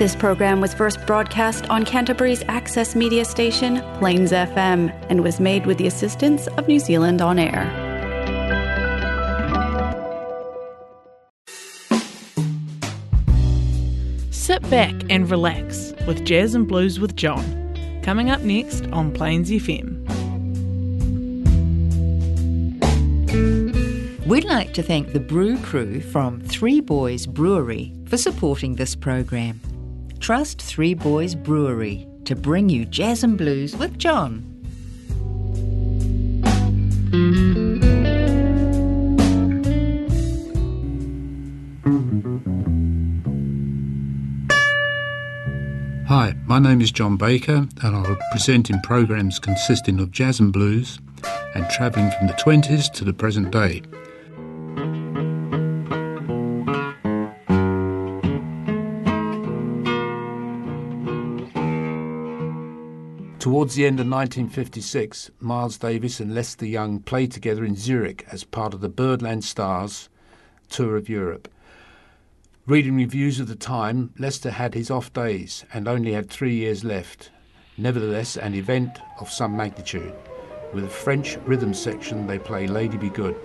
This program was first broadcast on Canterbury's access media station, Plains FM, and was made with the assistance of New Zealand On Air. Sit back and relax with Jazz and Blues with John. Coming up next on Plains FM. We'd like to thank the brew crew from Three Boys Brewery for supporting this program. Trust Three Boys Brewery to bring you jazz and blues with John. Hi, my name is John Baker, and I'll present in programs consisting of jazz and blues and travelling from the 20s to the present day. Towards the end of 1956, Miles Davis and Lester Young played together in Zurich as part of the Birdland Stars tour of Europe. Reading reviews of the time, Lester had his off days and only had three years left. Nevertheless, an event of some magnitude. With a French rhythm section, they play Lady Be Good.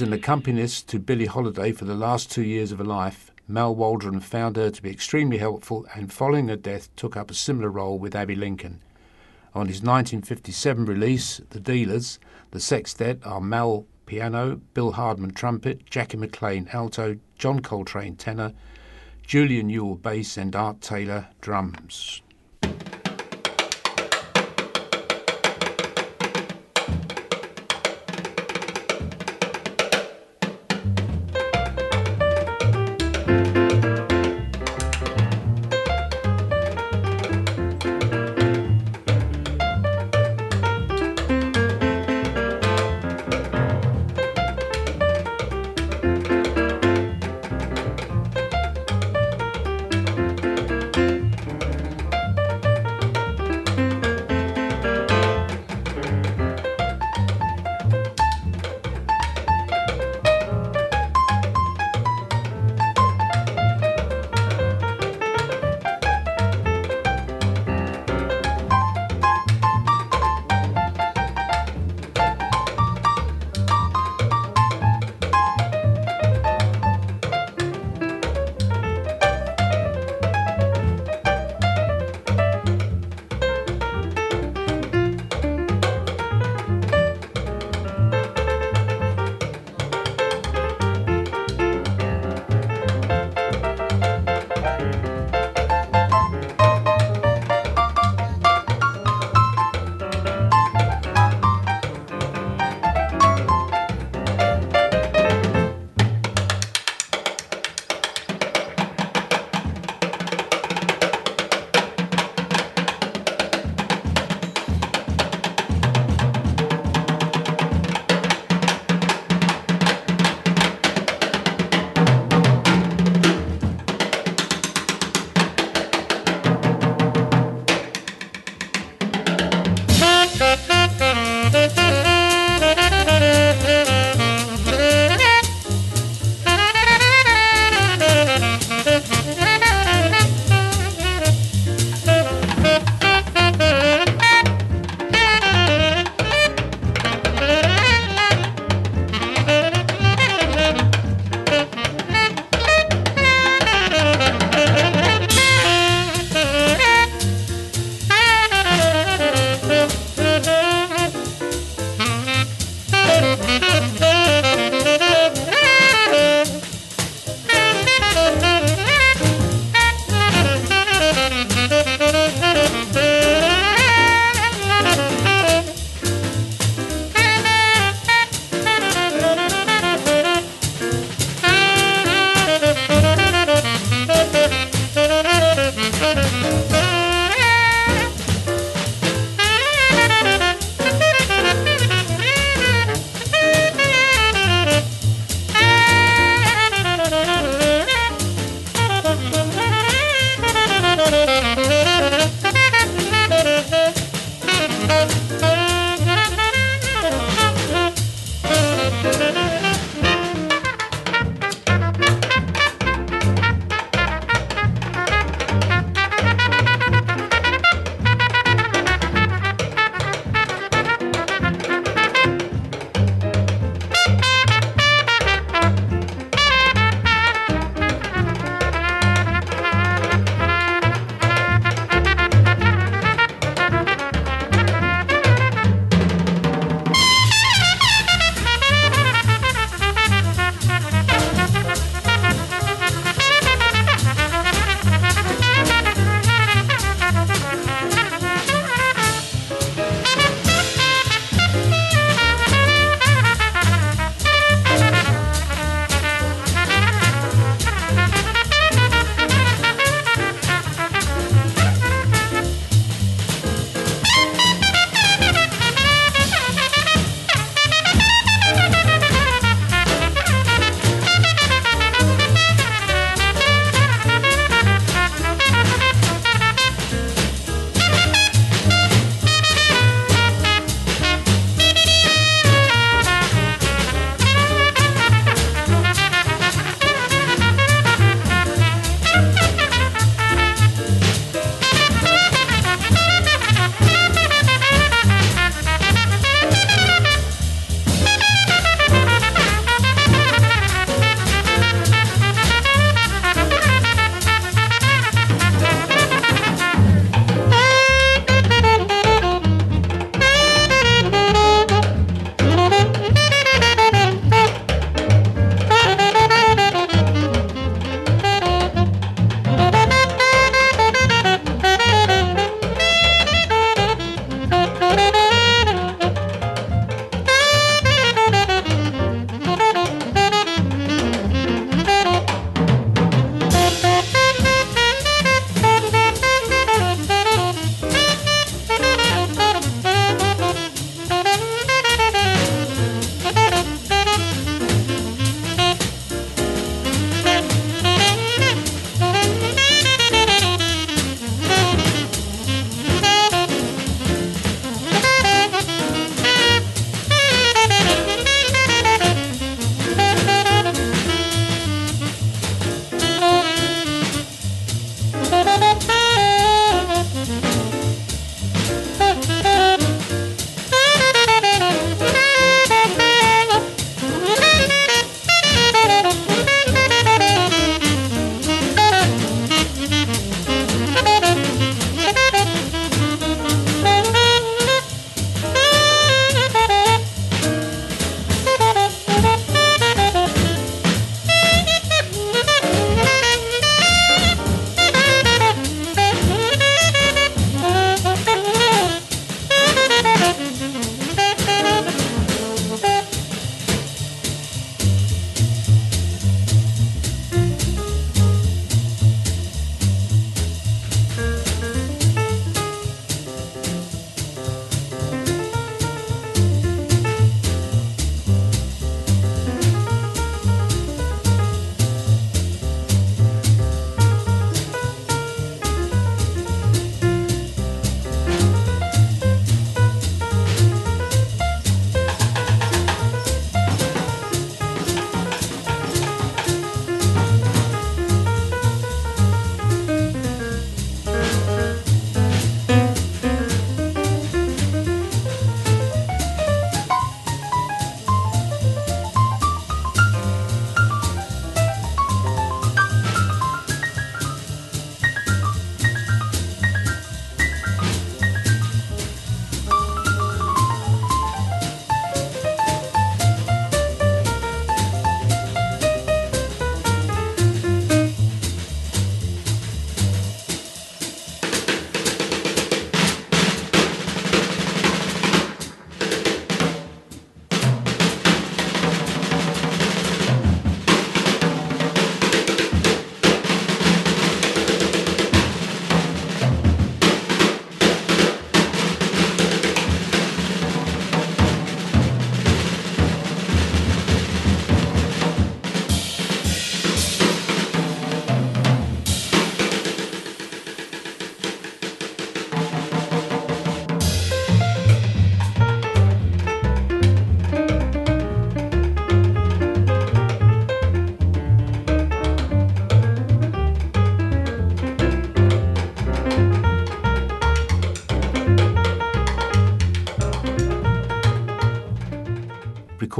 As an accompanist to Billie Holiday for the last two years of her life, Mal Waldron found her to be extremely helpful and following her death took up a similar role with Abbey Lincoln. On his 1957 release, The Dealers, the sextet are Mal piano, Bill Hardman trumpet, Jackie McLean alto, John Coltrane tenor, Julian Euell bass, and Art Taylor drums.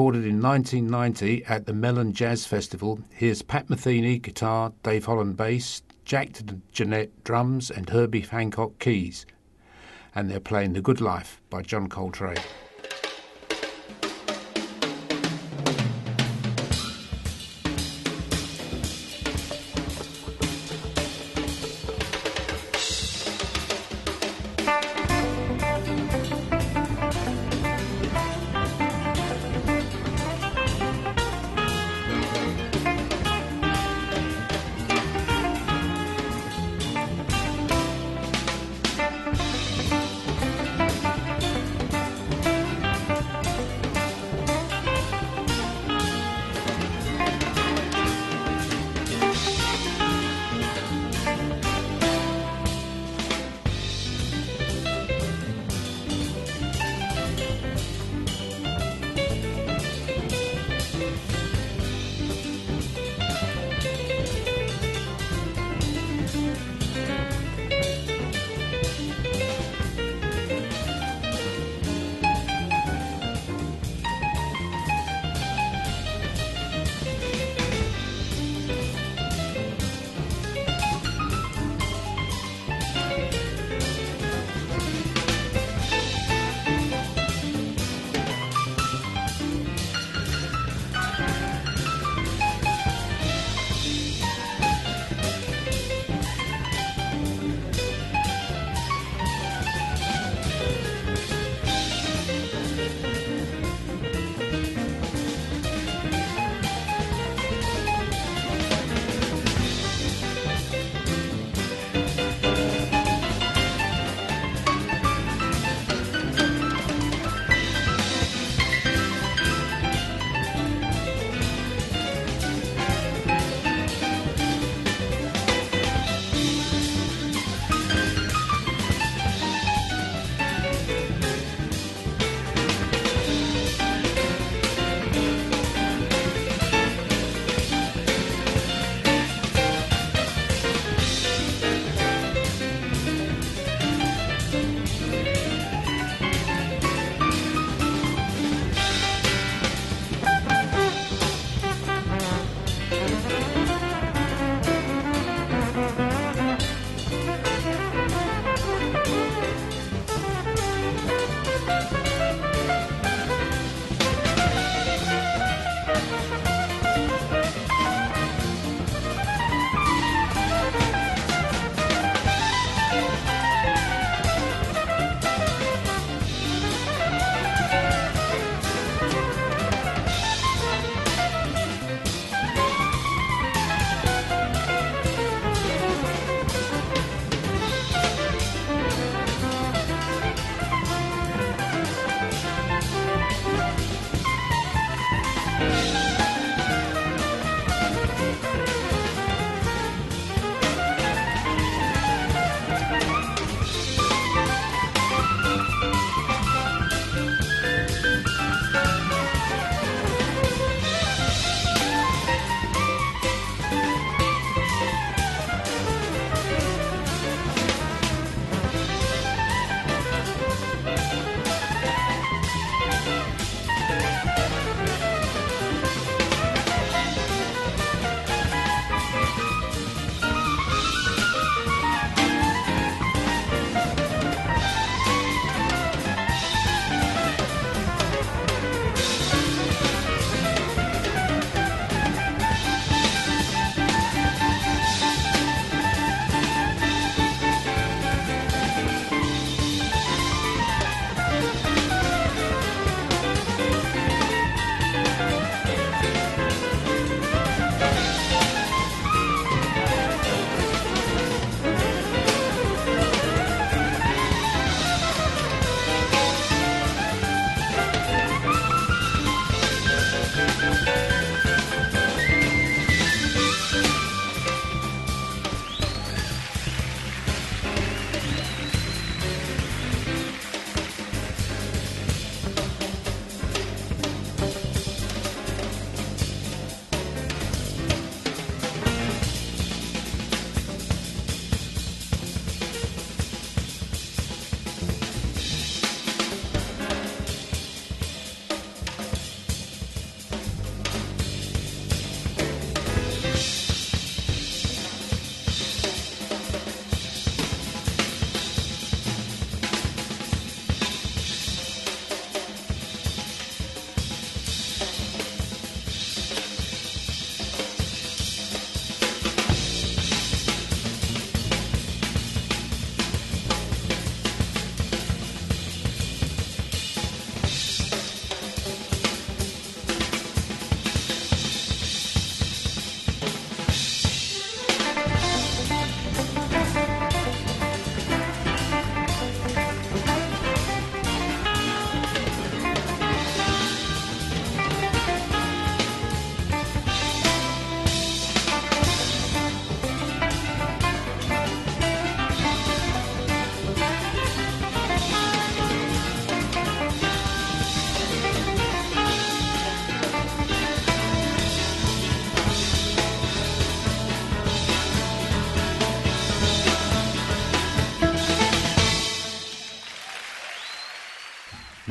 Recorded in 1990 at the Mellon Jazz Festival. Here's Pat Metheny guitar, Dave Holland bass, Jack DeJohnette drums, and Herbie Hancock keys. And they're playing The Good Life by John Coltrane.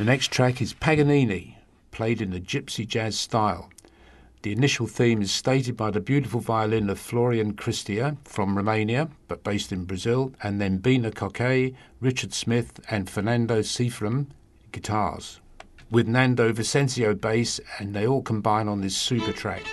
The next track is Paganini, played in the gypsy jazz style. The initial theme is stated by the beautiful violin of Florian Cristea from Romania, but based in Brazil, and then Bina Coquet, Richard Smith, and Fernando Seifram guitars, with Nando Vicencio bass, and they all combine on this super track.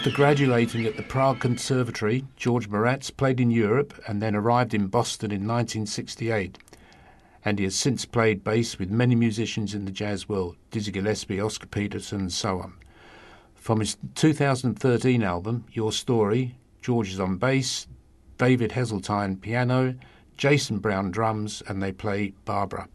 After graduating at the Prague Conservatory, George Mraz played in Europe and then arrived in Boston in 1968. And he has since played bass with many musicians in the jazz world Dizzy Gillespie, Oscar Peterson, and so on. From his 2013 album, Your Story, George is on bass, David Hazeltine piano, Jason Brown drums, and they play Barbara.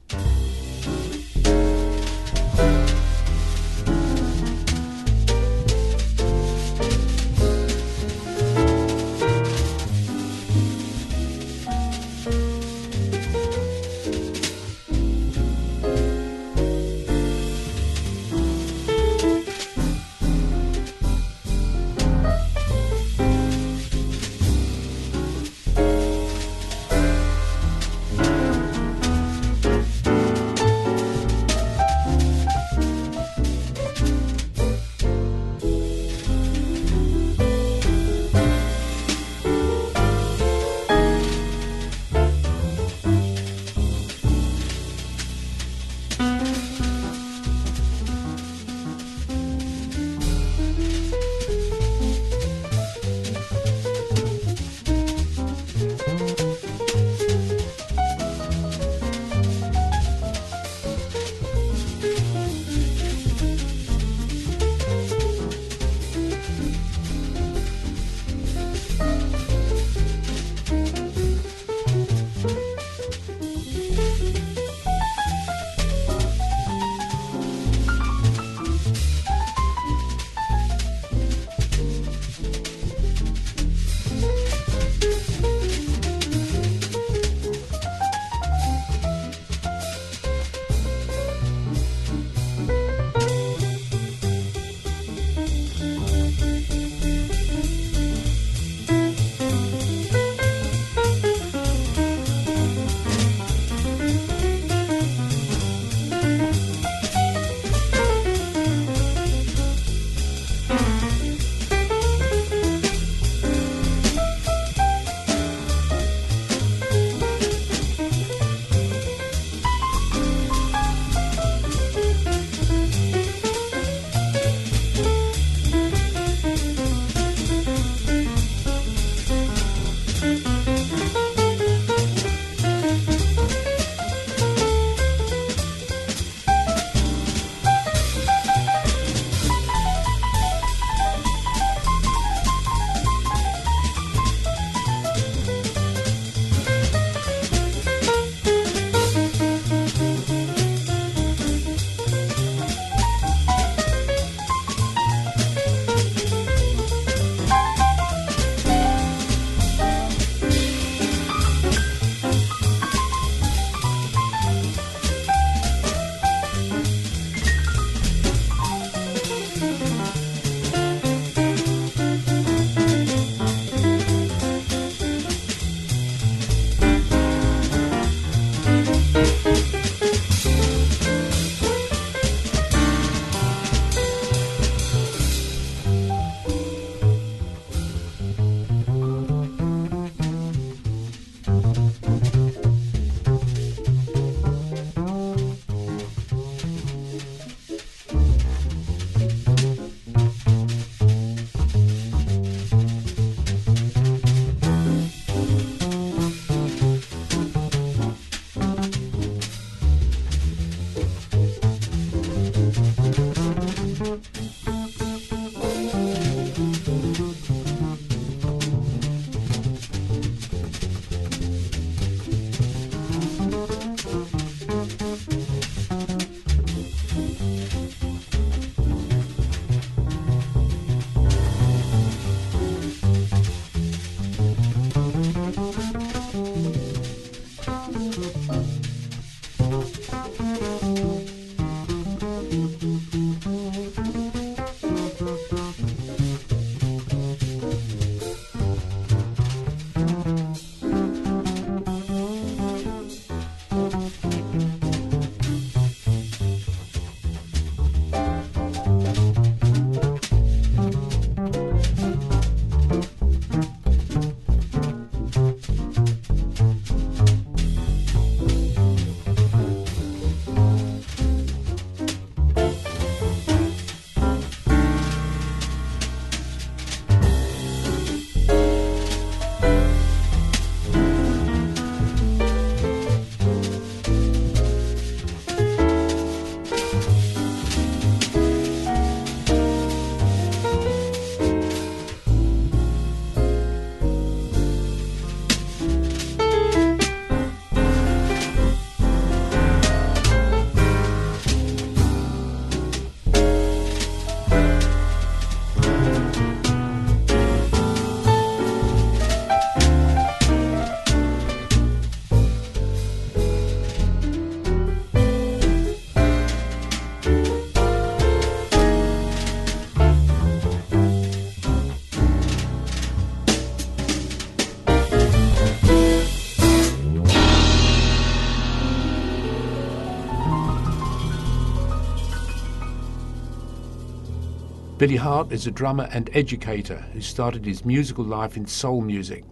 Billy Hart is a drummer and educator who started his musical life in soul music,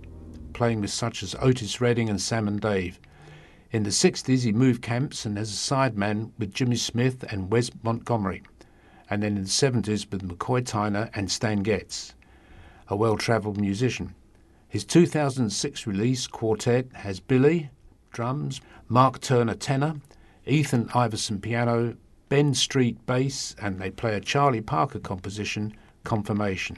playing with such as Otis Redding and Sam and Dave. In the 60s, he moved camps and as a sideman with Jimmy Smith and Wes Montgomery, and then in the 70s with McCoy Tyner and Stan Getz, a well travelled musician. His 2006 release, Quartet, has Billy, drums, Mark Turner, tenor, Ethan Iverson, piano, Ben Street bass, and they play a Charlie Parker composition, Confirmation.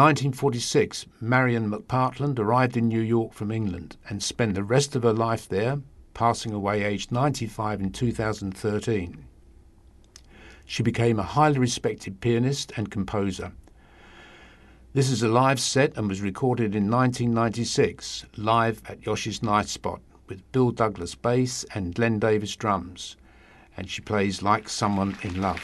1946, Marian McPartland arrived in New York from England and spent the rest of her life there, passing away aged 95 in 2013. She became a highly respected pianist and composer. This is a live set and was recorded in 1996, live at Yoshi's Nitespot, with Bill Douglas bass and Glenn Davis drums, and she plays like someone in love.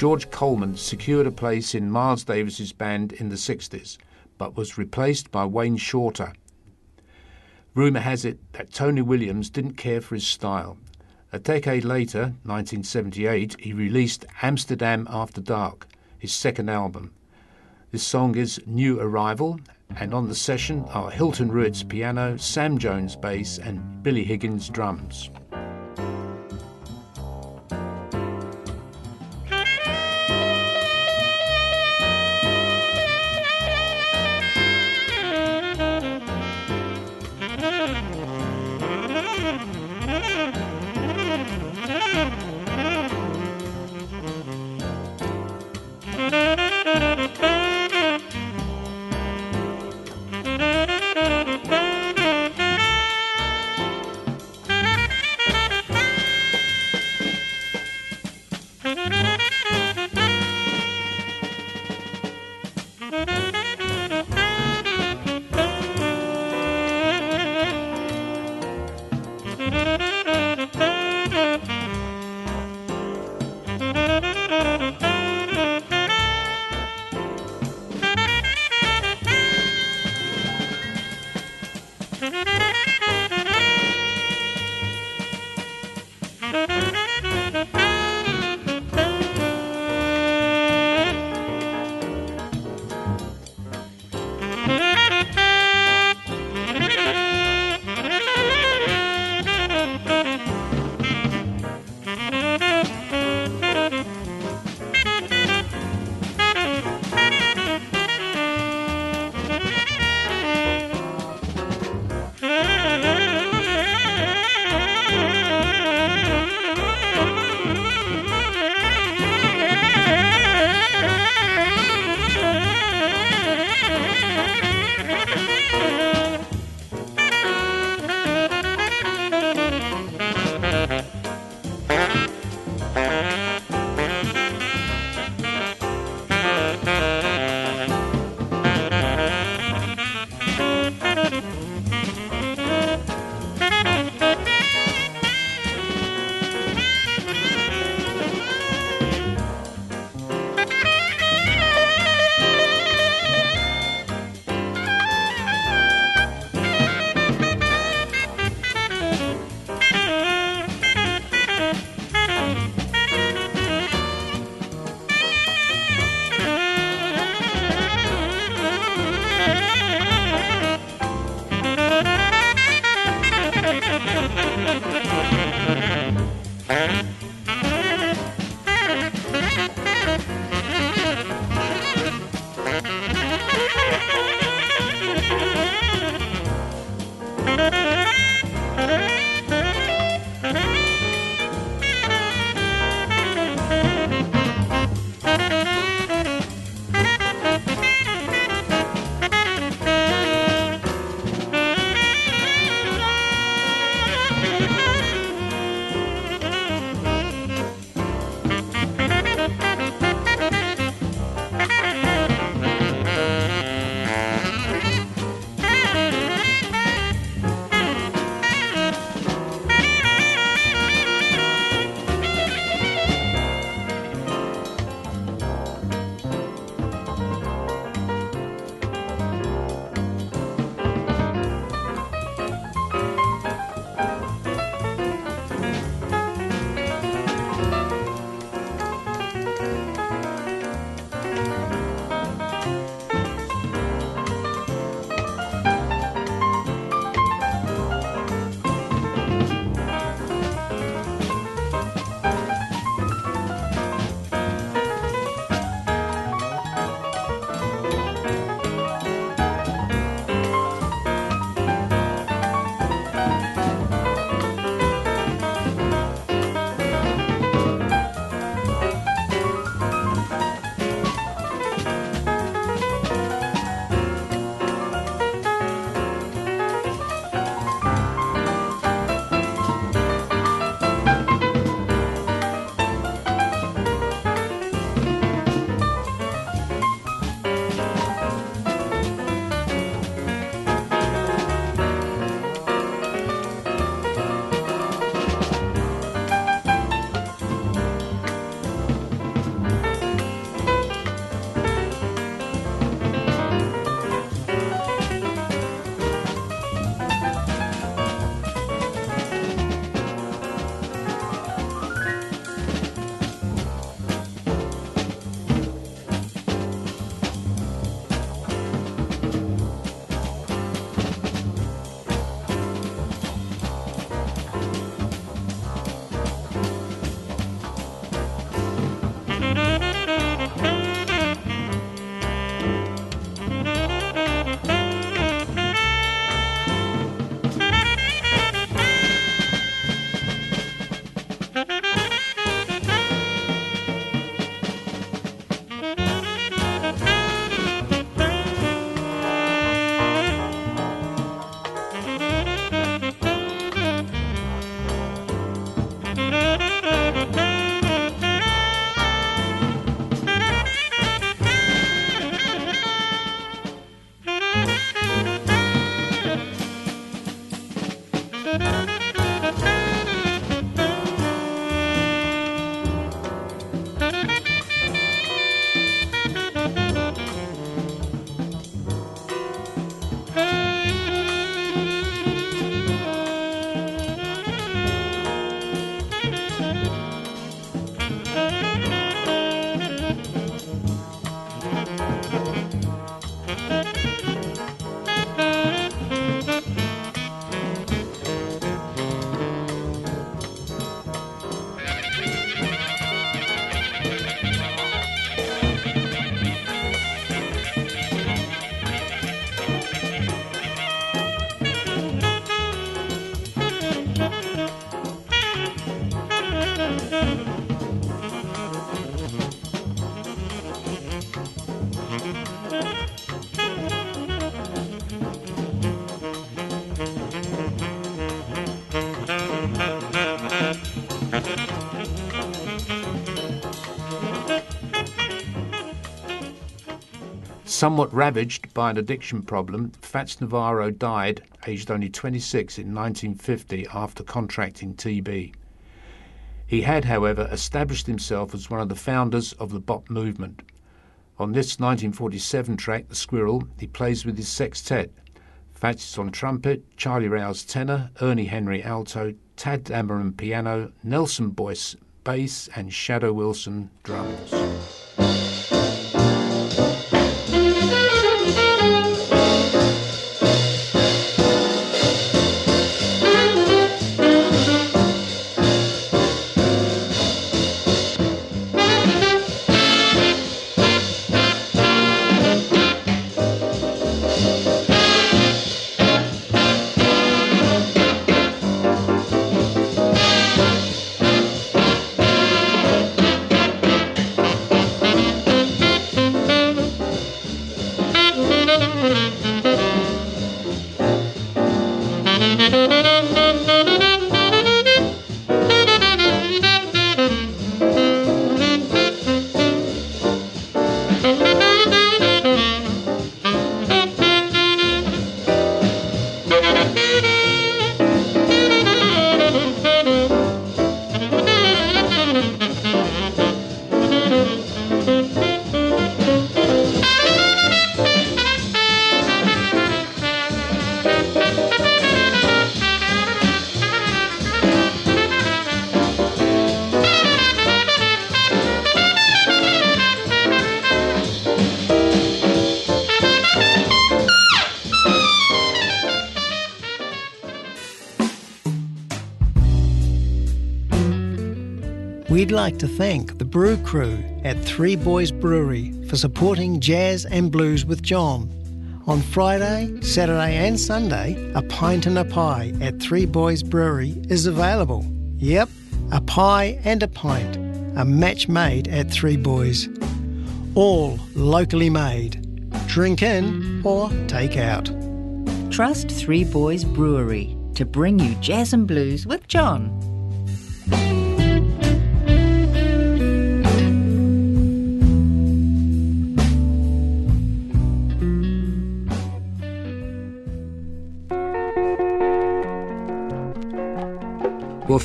George Coleman secured a place in Miles Davis's band in the 60s, but was replaced by Wayne Shorter. Rumour has it that Tony Williams didn't care for his style. A decade later, 1978, he released Amsterdam After Dark, his second album. This song is New Arrival, and on the session are Hilton Ruiz piano, Sam Jones bass, and Billy Higgins drums. Somewhat ravaged by an addiction problem, Fats Navarro died aged only 26 in 1950 after contracting TB. He had, however, established himself as one of the founders of the bop movement. On this 1947 track, The Squirrel, he plays with his sextet. Fats on trumpet, Charlie Rouse tenor, Ernie Henry alto, Tadd Dameron piano, Nelson Boyd bass, and Shadow Wilson drums. Like to thank the brew crew at Three Boys Brewery for supporting Jazz and Blues with John. On Friday, Saturday, and Sunday, a pint and a pie at Three Boys Brewery is available. Yep, a pie and a pint, a match made at Three Boys. All locally made. Drink in or take out. Trust Three Boys Brewery to bring you jazz and blues with John.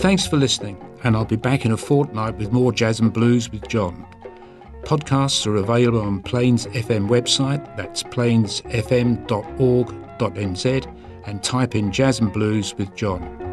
Thanks for listening, and I'll be back in a fortnight with more jazz and blues with John. Podcasts are available on Plains FM website, that's plainsfm.org.nz, and type in Jazz and Blues with John.